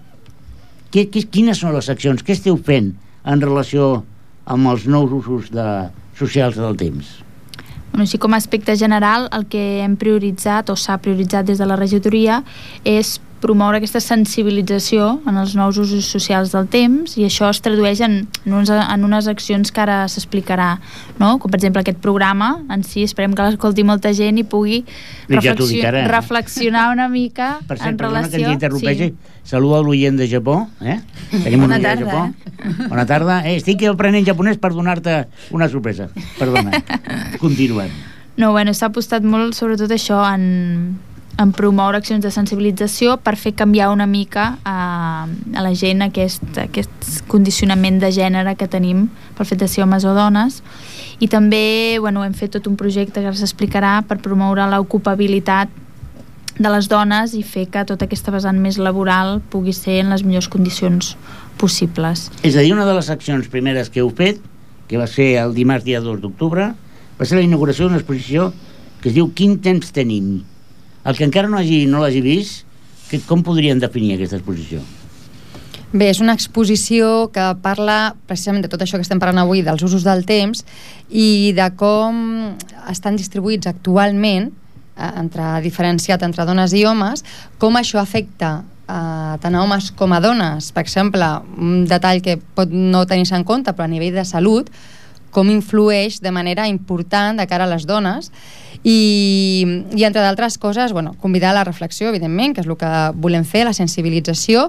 què, què, quines són les accions, què esteu fent en relació amb els nous usos de socials del temps. Bueno, així com a aspecte general, el que hem prioritzat o s'ha prioritzat des de la regidoria és promoure aquesta sensibilització en els nous usos socials del temps i això es tradueix en, en, unes, en unes accions que ara s'explicarà no? com per exemple aquest programa en si esperem que l'escolti molta gent i pugui reflexio ara, eh? reflexionar una mica per cert, en relació... que interrompeixi, sí. saluda l'oient de Japó eh? tenim Bona un tarda, de Japó eh? Bona tarda, eh, estic aprenent japonès per donar-te una sorpresa perdona, continuem no, bueno, s'ha apostat molt sobretot això en, en promoure accions de sensibilització per fer canviar una mica a, a la gent aquest, aquest condicionament de gènere que tenim pel fet de ser homes o dones i també bueno, hem fet tot un projecte que s'explicarà per promoure l'ocupabilitat de les dones i fer que tota aquesta vessant més laboral pugui ser en les millors condicions possibles. És a dir, una de les accions primeres que heu fet, que va ser el dimarts dia 2 d'octubre, va ser la inauguració d'una exposició que es diu Quin temps tenim? El que encara no hagi, no l'hagi vist, que, com podrien definir aquesta exposició? Bé, és una exposició que parla precisament de tot això que estem parlant avui, dels usos del temps i de com estan distribuïts actualment, eh, entre diferenciat entre dones i homes, com això afecta eh, tant a homes com a dones. Per exemple, un detall que pot no tenir-se en compte, però a nivell de salut, com influeix de manera important de cara a les dones i, i entre d'altres coses, bueno, convidar a la reflexió, evidentment, que és el que volem fer, la sensibilització,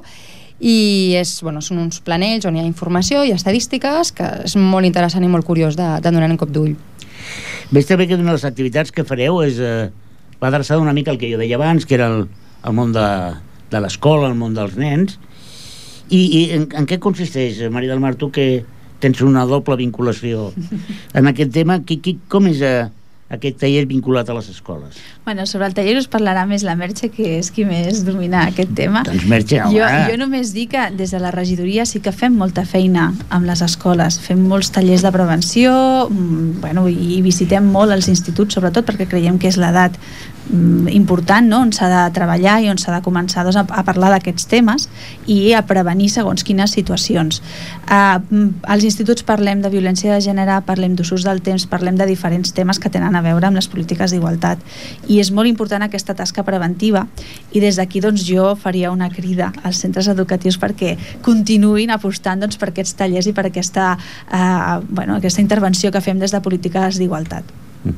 i és, bueno, són uns planells on hi ha informació i estadístiques que és molt interessant i molt curiós de, de donar un cop d'ull. Veig també que una de les activitats que fareu és eh, va adreçada una mica al que jo deia abans, que era el, el món de, de l'escola, el món dels nens, i, i en, en què consisteix, Maria del Mar, tu que tens una doble vinculació en aquest tema, qui, qui, com és... Eh, aquest taller vinculat a les escoles? Bueno, sobre el taller us parlarà més la Merche, que és qui més domina aquest tema. Doncs Merche, jo, jo només dic que des de la regidoria sí que fem molta feina amb les escoles. Fem molts tallers de prevenció mm, bueno, i visitem molt els instituts, sobretot perquè creiem que és l'edat important no? on s'ha de treballar i on s'ha de començar doncs, a, a parlar d'aquests temes i a prevenir segons quines situacions. Uh, als instituts parlem de violència de gènere, parlem d'usos del temps, parlem de diferents temes que tenen a veure amb les polítiques d'igualtat i és molt important aquesta tasca preventiva i des d'aquí doncs, jo faria una crida als centres educatius perquè continuïn apostant doncs, per aquests tallers i per aquesta, eh, bueno, aquesta intervenció que fem des de polítiques d'igualtat. Mm.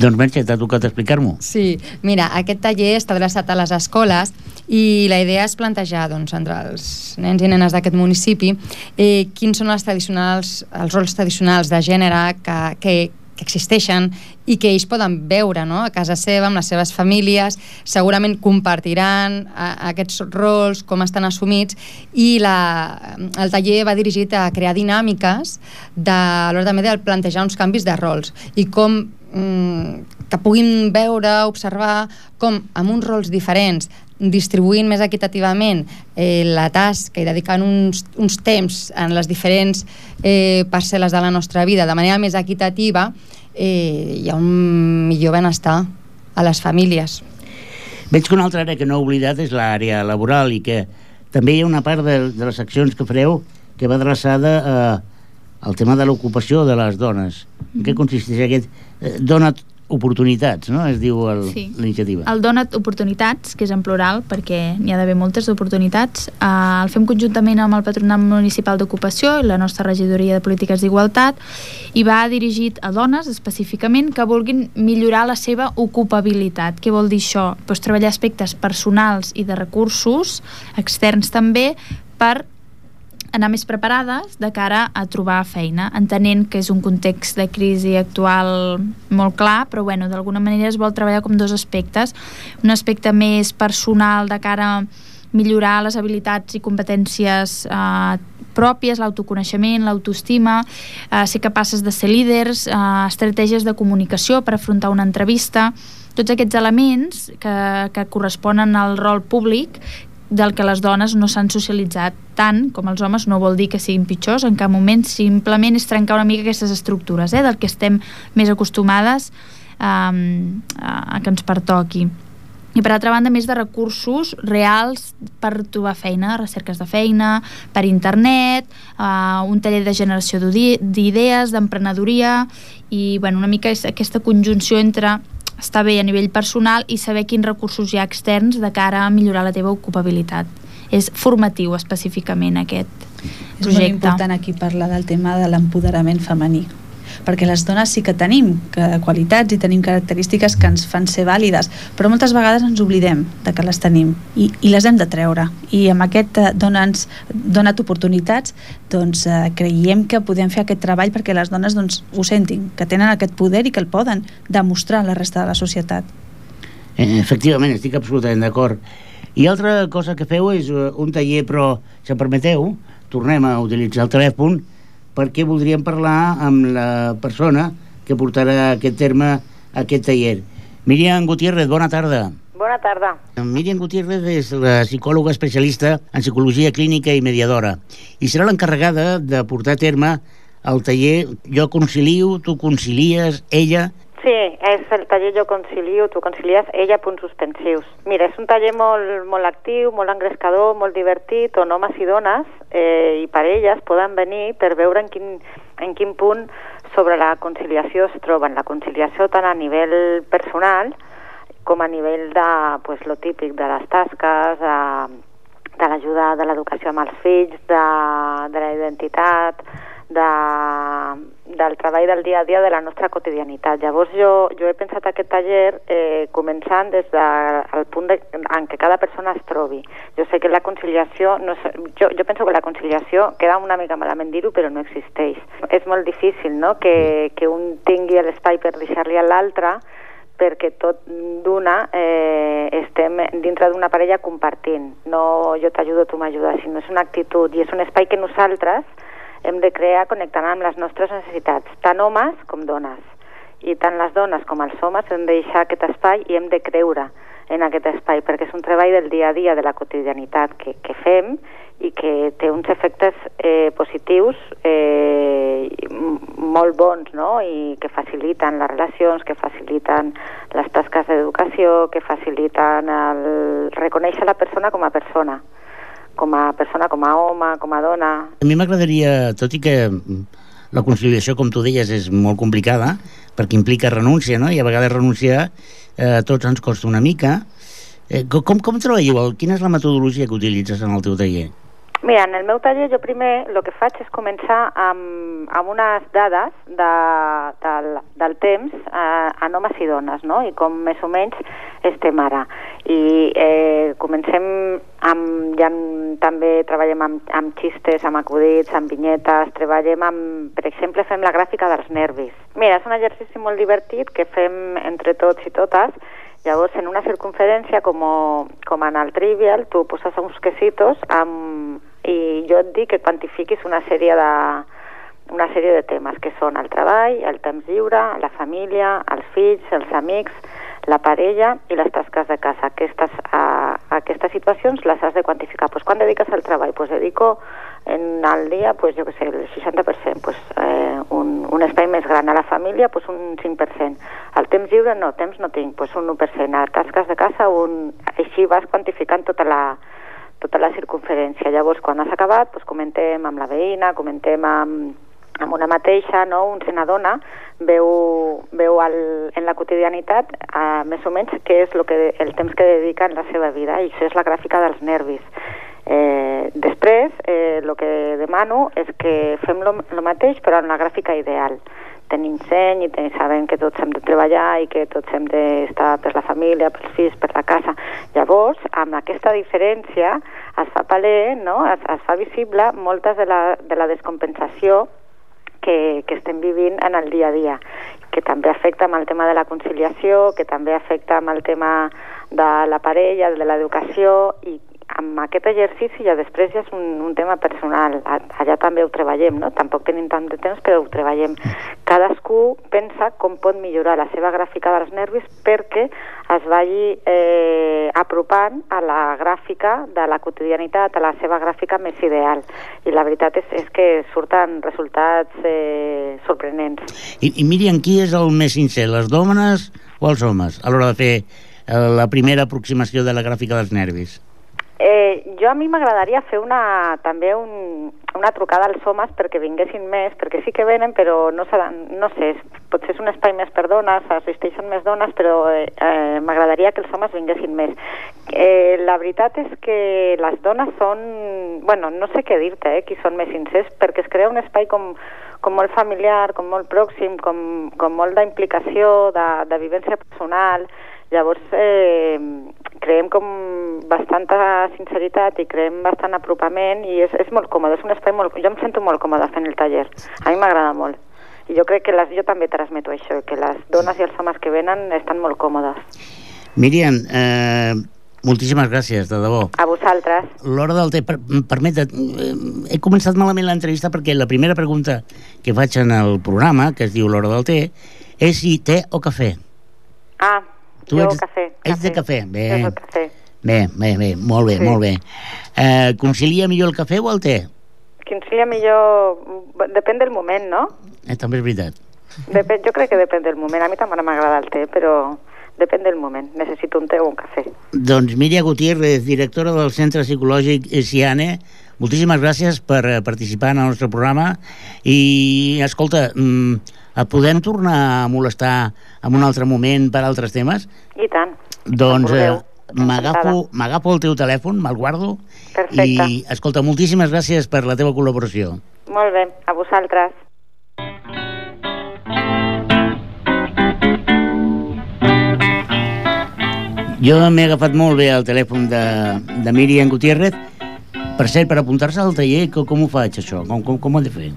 Doncs Merche, t'ha tocat explicar-m'ho. Sí, mira, aquest taller està adreçat a les escoles i la idea és plantejar doncs, entre els nens i nenes d'aquest municipi eh, quins són els, tradicionals, els rols tradicionals de gènere que, que, que existeixen i que ells poden veure no? a casa seva, amb les seves famílies, segurament compartiran a, a aquests rols, com estan assumits, i la, el taller va dirigit a crear dinàmiques de, a l'hora també de plantejar uns canvis de rols i com que puguin veure, observar com amb uns rols diferents distribuint més equitativament eh, la tasca i dedicant uns, uns temps en les diferents eh, parcel·les de la nostra vida de manera més equitativa, eh, hi ha un millor benestar a les famílies. Veig que una altra àrea que no he oblidat és l'àrea laboral i que també hi ha una part de, de les accions que fareu que va adreçada eh, al tema de l'ocupació de les dones. En què consisteix aquest? Eh, dona oportunitats, no? Es diu sí. l'iniciativa. El Dona't Oportunitats, que és en plural, perquè n'hi ha d'haver moltes oportunitats. Eh, el fem conjuntament amb el Patronat Municipal d'Ocupació i la nostra regidoria de Polítiques d'Igualtat i va dirigit a dones específicament que vulguin millorar la seva ocupabilitat. Què vol dir això? Pues treballar aspectes personals i de recursos externs també per anar més preparades de cara a trobar feina, entenent que és un context de crisi actual molt clar, però bueno, d'alguna manera es vol treballar com dos aspectes. Un aspecte més personal de cara a millorar les habilitats i competències eh, pròpies, l'autoconeixement, l'autoestima, eh, ser capaces de ser líders, eh, estratègies de comunicació per afrontar una entrevista, tots aquests elements que, que corresponen al rol públic del que les dones no s'han socialitzat tant com els homes no vol dir que siguin pitjors en cap moment, simplement és trencar una mica aquestes estructures, eh, del que estem més acostumades um, a, que ens pertoqui i per altra banda més de recursos reals per trobar feina, recerques de feina, per internet, uh, un taller de generació d'idees, d'emprenedoria i bueno, una mica és aquesta conjunció entre estar bé a nivell personal i saber quins recursos hi ha externs de cara a millorar la teva ocupabilitat. És formatiu específicament aquest projecte. És molt important aquí parlar del tema de l'empoderament femení perquè les dones sí que tenim qualitats i tenim característiques que ens fan ser vàlides, però moltes vegades ens oblidem de que les tenim i, i les hem de treure. I amb aquest eh, dona'ns donat oportunitats, doncs eh, creiem que podem fer aquest treball perquè les dones doncs, ho sentin, que tenen aquest poder i que el poden demostrar a la resta de la societat. Eh, efectivament, estic absolutament d'acord. I altra cosa que feu és eh, un taller, però, si em permeteu, tornem a utilitzar el telèfon perquè voldríem parlar amb la persona que portarà aquest terme a aquest taller. Míriam Gutiérrez, bona tarda. Bona tarda. Míriam Gutiérrez és la psicòloga especialista en psicologia clínica i mediadora i serà l'encarregada de portar a terme el taller Jo concilio, tu concilies, ella Sí, és el taller Jo Concilio, Tu Concilies, ella, punts suspensius. Mira, és un taller molt, molt actiu, molt engrescador, molt divertit, on homes i dones eh, i parelles poden venir per veure en quin, en quin punt sobre la conciliació es troben. La conciliació tant a nivell personal com a nivell de, pues, lo típic de les tasques, de, de l'ajuda de l'educació amb els fills, de, de la identitat, de, del treball del dia a dia de la nostra quotidianitat. Llavors jo, jo he pensat aquest taller eh, començant des del de, punt de, en què cada persona es trobi. Jo sé que la conciliació, no és, jo, jo penso que la conciliació queda una mica malament dir-ho, però no existeix. És molt difícil no? que, que un tingui l'espai per deixar-li a l'altre perquè tot d'una eh, estem dintre d'una parella compartint. No jo t'ajudo, tu m'ajudes, sinó és una actitud i és un espai que nosaltres hem de crear connectant amb les nostres necessitats, tant homes com dones. I tant les dones com els homes hem de deixar aquest espai i hem de creure en aquest espai, perquè és un treball del dia a dia, de la quotidianitat que, que fem i que té uns efectes eh, positius eh, molt bons no? i que faciliten les relacions, que faciliten les tasques d'educació, que faciliten el reconèixer la persona com a persona com a persona, com a home, com a dona. A mi m'agradaria, tot i que la conciliació, com tu deies, és molt complicada, perquè implica renúncia, no? i a vegades renunciar eh, a tots ens costa una mica. Eh, com, com treballeu? Quina és la metodologia que utilitzes en el teu taller? Mira, en el meu taller jo primer el que faig és començar amb, amb unes dades de, del, del temps eh, en homes i dones, no? I com més o menys estem ara. I eh, comencem amb, ja també treballem amb, amb xistes, amb acudits, amb vinyetes, treballem amb, per exemple, fem la gràfica dels nervis. Mira, és un exercici molt divertit que fem entre tots i totes Llavors, en una circunferència, com, com en el trivial, tu poses uns quesitos amb, i jo et dic que quantifiquis una sèrie de, una sèrie de temes que són el treball, el temps lliure, la família, els fills, els amics, la parella i les tasques de casa. Aquestes, a, aquestes situacions les has de quantificar. Pues, quan dediques al treball? Pues dedico en el dia, pues, jo què sé, el 60%, pues, eh, un, un espai més gran. A la família, pues, un 5%. Al temps lliure, no, temps no tinc, pues, un 1%. A tasques de casa, un... així vas quantificant tota la, tota la circunferència. Llavors, quan has acabat, pues, comentem amb la veïna, comentem amb, amb una mateixa, no? un se n'adona, veu, veu el, en la quotidianitat eh, més o menys què és lo que, el temps que dedica en la seva vida, i això és la gràfica dels nervis. Eh, després, el eh, que demano és que fem el mateix però en la gràfica ideal. Tenim seny i ten, sabem que tots hem de treballar i que tots hem d'estar per la família, pels fills, per la casa. Llavors, amb aquesta diferència es fa paler, no? es, es fa visible moltes de la, de la descompensació que, que estem vivint en el dia a dia, que també afecta amb el tema de la conciliació, que també afecta amb el tema de la parella, de l'educació i amb aquest exercici ja després ja és un, un tema personal, allà també ho treballem, no? tampoc tenim tant de temps però ho treballem. Cadascú pensa com pot millorar la seva gràfica dels nervis perquè es vagi eh, apropant a la gràfica de la quotidianitat, a la seva gràfica més ideal. I la veritat és, és que surten resultats eh, sorprenents. I, I Miriam, qui és el més sincer, les dones o els homes, a l'hora de fer la primera aproximació de la gràfica dels nervis? Eh, jo a mi m'agradaria fer una, també un, una trucada als homes perquè vinguessin més, perquè sí que venen, però no, seran, no sé, potser és un espai més per dones, assisteixen més dones, però eh, eh, m'agradaria que els homes vinguessin més. Eh, la veritat és que les dones són, bueno, no sé què dir-te, eh, qui són més sincers, perquè es crea un espai com, com molt familiar, com molt pròxim, com, com molt d'implicació, de, de vivència personal, Llavors, eh, creem com bastanta sinceritat i creem bastant apropament i és, és molt còmode, és un espai molt... Jo em sento molt còmode fent el taller, a mi m'agrada molt. I jo crec que les, jo també transmeto això, que les dones i els homes que venen estan molt còmodes. Miriam, eh, moltíssimes gràcies, de debò. A vosaltres. L'hora del té, per, permet, eh, he començat malament l'entrevista perquè la primera pregunta que faig en el programa, que es diu l'hora del té, és si té o cafè. Ah, Tu jo ets, cafè. ets de cafè, bé. Jo cafè. Bé, bé, bé, molt bé, Sí. molt bé. Eh, concilia millor el cafè o el té? Seria millor... Depèn del moment, no? Eh, també és veritat. Depèn, jo crec que depèn del moment. A mi també m'agrada el té, però depèn del moment. Necessito un té o un cafè. Doncs Míria Gutiérrez, directora del Centre Psicològic Siane, moltíssimes gràcies per eh, participar en el nostre programa i, escolta, mm, et podem tornar a molestar en un altre moment per altres temes? I tant. Doncs eh, m'agafo el teu telèfon, me'l guardo Perfecte. i, escolta, moltíssimes gràcies per la teva col·laboració. Molt bé, a vosaltres. Jo m'he agafat molt bé el telèfon de, de Míriam Gutiérrez. Per cert, per apuntar-se al taller, com, ho faig, això? Com, com, com ho he de fer?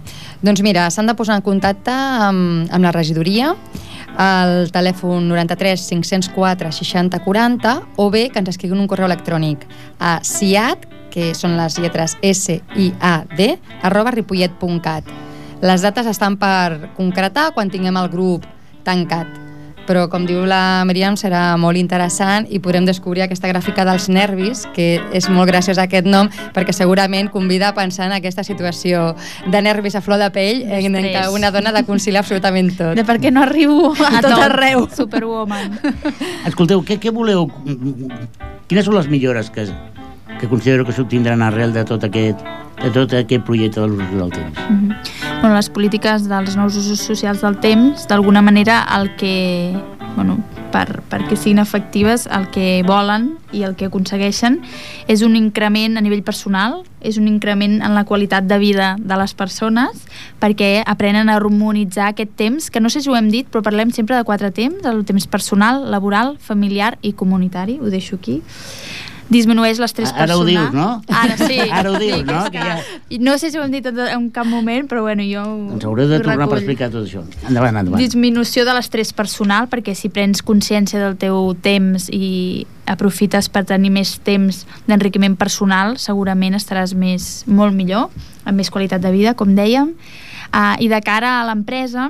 Doncs mira, s'han de posar en contacte amb, amb la regidoria al telèfon 93 504 60 40 o bé que ens escriguin un correu electrònic a siad, que són les lletres S-I-A-D, arroba ripollet.cat. Les dates estan per concretar quan tinguem el grup tancat però com diu la Miriam serà molt interessant i podrem descobrir aquesta gràfica dels nervis que és molt graciós aquest nom perquè segurament convida a pensar en aquesta situació de nervis a flor de pell en, en què una dona ha de conciliar absolutament tot. De per què no arribo a, tot arreu. Superwoman. Escolteu, què, què voleu... Quines són les millores que, que considero que s'obtindran arrel de tot aquest, de tot aquest projecte de l'ús del temps? Mm -hmm. bueno, les polítiques dels nous usos socials del temps, d'alguna manera el que, bueno, per, perquè siguin efectives, el que volen i el que aconsegueixen és un increment a nivell personal, és un increment en la qualitat de vida de les persones perquè aprenen a harmonitzar aquest temps, que no sé si ho hem dit, però parlem sempre de quatre temps, el temps personal, laboral, familiar i comunitari, ho deixo aquí disminueix l'estrès Ara personal. ho dius, no? Ara sí. Ara ho dius, no? Que ja... No sé si ho hem dit en cap moment, però bueno, jo ho, Ens haureu de tornar per recullo. explicar tot això. Endavant, endavant. Disminució de l'estrès personal, perquè si prens consciència del teu temps i aprofites per tenir més temps d'enriquiment personal, segurament estaràs més, molt millor, amb més qualitat de vida, com dèiem. Uh, I de cara a l'empresa,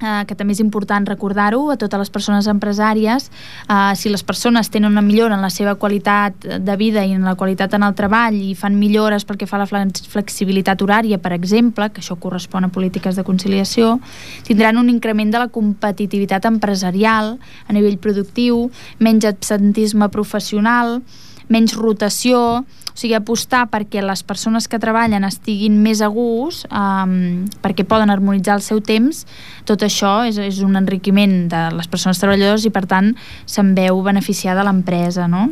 eh, que també és important recordar-ho a totes les persones empresàries eh, si les persones tenen una millora en la seva qualitat de vida i en la qualitat en el treball i fan millores pel que fa la flex- flexibilitat horària, per exemple, que això correspon a polítiques de conciliació, tindran un increment de la competitivitat empresarial a nivell productiu, menys absentisme professional, menys rotació, o sigui, apostar perquè les persones que treballen estiguin més a gust, um, perquè poden harmonitzar el seu temps, tot això és, és un enriquiment de les persones treballadores i, per tant, se'n veu beneficiada l'empresa, no?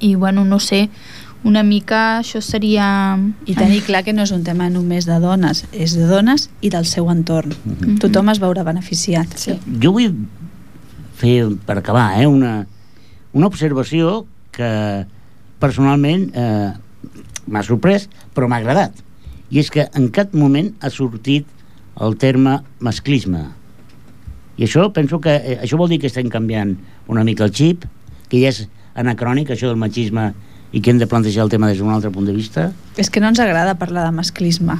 I, bueno, no sé, una mica això seria... I tenir clar que no és un tema només de dones, és de dones i del seu entorn. Mhm. Tothom es veurà beneficiat. Sí. Jo vull fer, per acabar, eh, una, una observació que personalment eh, m'ha sorprès, però m'ha agradat. I és que en cap moment ha sortit el terme masclisme. I això penso que eh, això vol dir que estem canviant una mica el xip, que ja és anacrònic, això del machisme, i que hem de plantejar el tema des d'un altre punt de vista. És que no ens agrada parlar de masclisme.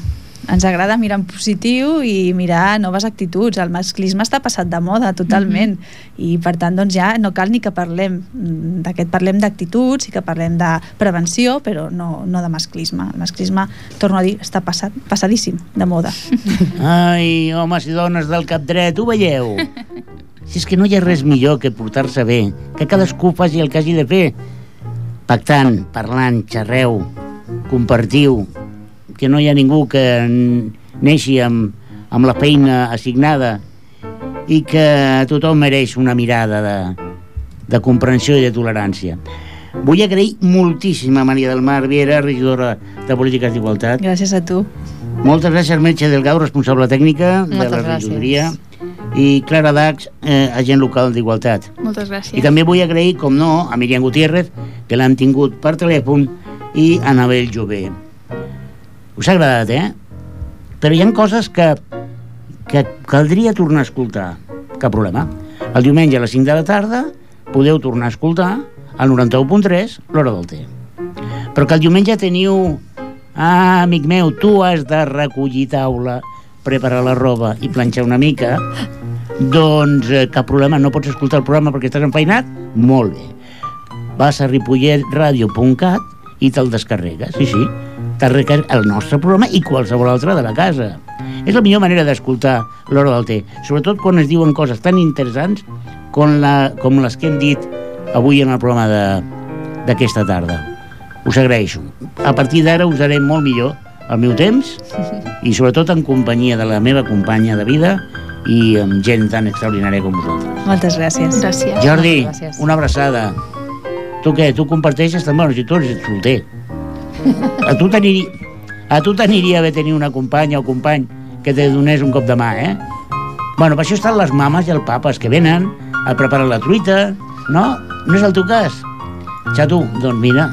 Ens agrada mirar en positiu i mirar noves actituds. El masclisme està passat de moda totalment i per tant doncs ja no cal ni que parlem mm, d'aquest parlem d'actituds i que parlem de prevenció però no, no de masclisme. El masclisme, torno a dir, està passat, passadíssim de moda. Ai, homes i dones del cap dret, ho veieu? Si és que no hi ha res millor que portar-se bé, que cadascú faci el que hagi de fer. Pactant, parlant, xerreu, compartiu, que no hi ha ningú que neixi amb, amb la feina assignada i que tothom mereix una mirada de, de comprensió i de tolerància. Vull agrair moltíssim a Maria del Mar Viera, regidora de Polítiques d'Igualtat. Gràcies a tu. Moltes gràcies, Metge Delgado, responsable tècnica de Moltes la gràcies. regidoria. I Clara Dax, eh, agent local d'Igualtat. Moltes gràcies. I també vull agrair, com no, a Miriam Gutiérrez, que l'han tingut per telèfon, i a Anabel Jové. Us ha agradat, eh? Però hi ha coses que, que caldria tornar a escoltar. Cap problema. El diumenge a les 5 de la tarda podeu tornar a escoltar al 91.3 l'hora del té. Però que el diumenge teniu... Ah, amic meu, tu has de recollir taula, preparar la roba i planxar una mica, doncs eh, cap problema, no pots escoltar el programa perquè estàs enfeinat? Molt bé. Vas a ripolletradio.cat i te'l descarregues, sí, sí. Recarregues el nostre programa i qualsevol altre de la casa. És la millor manera d'escoltar l'hora del té, sobretot quan es diuen coses tan interessants com, la, com les que hem dit avui en el programa de- d'aquesta tarda. Us agraeixo. A partir d'ara usaré molt millor el meu temps i sobretot en companyia de la meva companya de vida i amb gent tan extraordinària com vosaltres. Moltes gràcies. Gràcies. Jordi, Gràcies. una abraçada. Tu què? Tu comparteixes també? Bueno, si tu ets solter. A tu t'aniria a tu t'aniria bé tenir una companya o company que te donés un cop de mà, eh? Bueno, per això estan les mames i el papes que venen a preparar la truita, no? No és el teu cas? Xato, doncs mira,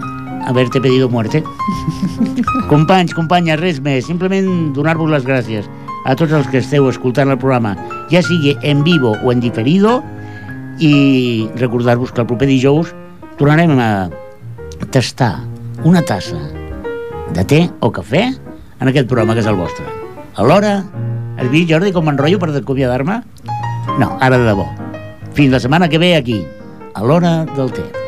haberte pedido muerte. Companys, companyes, res més. Simplement donar-vos les gràcies a tots els que esteu escoltant el programa, ja sigui en vivo o en diferido, i recordar-vos que el proper dijous tornarem a tastar una tassa de té o cafè en aquest programa que és el vostre. Alhora, has vist, Jordi, com m'enrotllo per acomiadar-me? No, ara de debò. Fins la setmana que ve aquí, a l'hora del té.